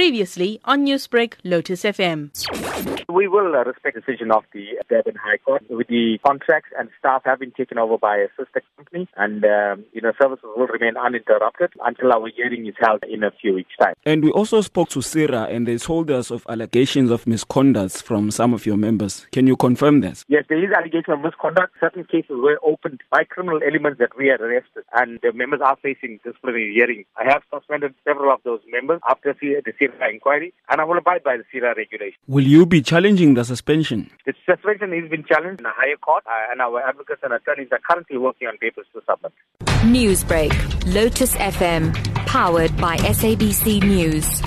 Previously on Newsbreak, Lotus FM. We will uh, respect the decision of the Durban High Court. With the contracts and staff have been taken over by a sister company, and um, you know services will remain uninterrupted until our hearing is held in a few weeks' time. And we also spoke to PSIRA, and they told us of allegations of misconduct from some of your members. Can you confirm this? Yes, there is allegation of misconduct. Certain cases were opened by criminal elements that we had arrested, and the members are facing disciplinary hearing. I have suspended several of those members after the PSIRA inquiry, and I will abide by the PSIRA regulation. Will you be challenging the suspension? The suspension has been challenged in a higher court, uh, and our advocates and attorneys are currently working on papers to submit. Newsbreak, Lotus FM, powered by SABC News.